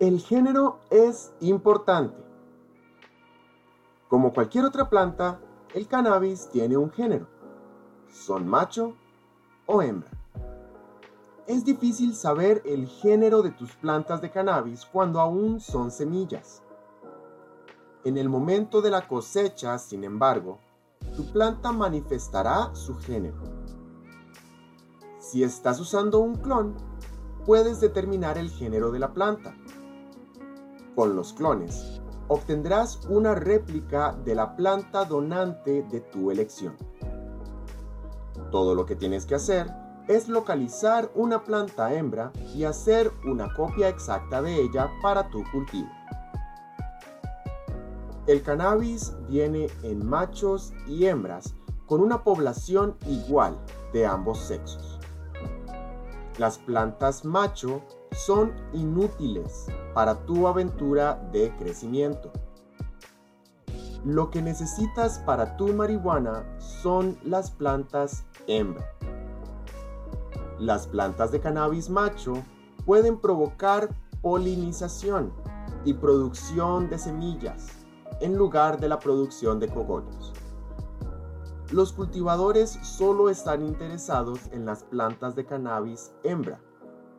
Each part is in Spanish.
El género es importante. Como cualquier otra planta, el cannabis tiene un género. Son macho o hembra. Es difícil saber el género de tus plantas de cannabis cuando aún son semillas. En el momento de la cosecha, sin embargo, tu planta manifestará su género. Si estás usando un clon, puedes determinar el género de la planta. Con los clones, obtendrás una réplica de la planta donante de tu elección. Todo lo que tienes que hacer es localizar una planta hembra y hacer una copia exacta de ella para tu cultivo. El cannabis viene en machos y hembras con una población igual de ambos sexos. Las plantas macho son inútiles para tu aventura de crecimiento. Lo que necesitas para tu marihuana son las plantas hembra. Las plantas de cannabis macho pueden provocar polinización y producción de semillas en lugar de la producción de cogollos. Los cultivadores solo están interesados en las plantas de cannabis hembra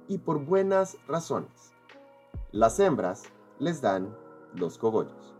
y por buenas razones. Las hembras les dan los cogollos.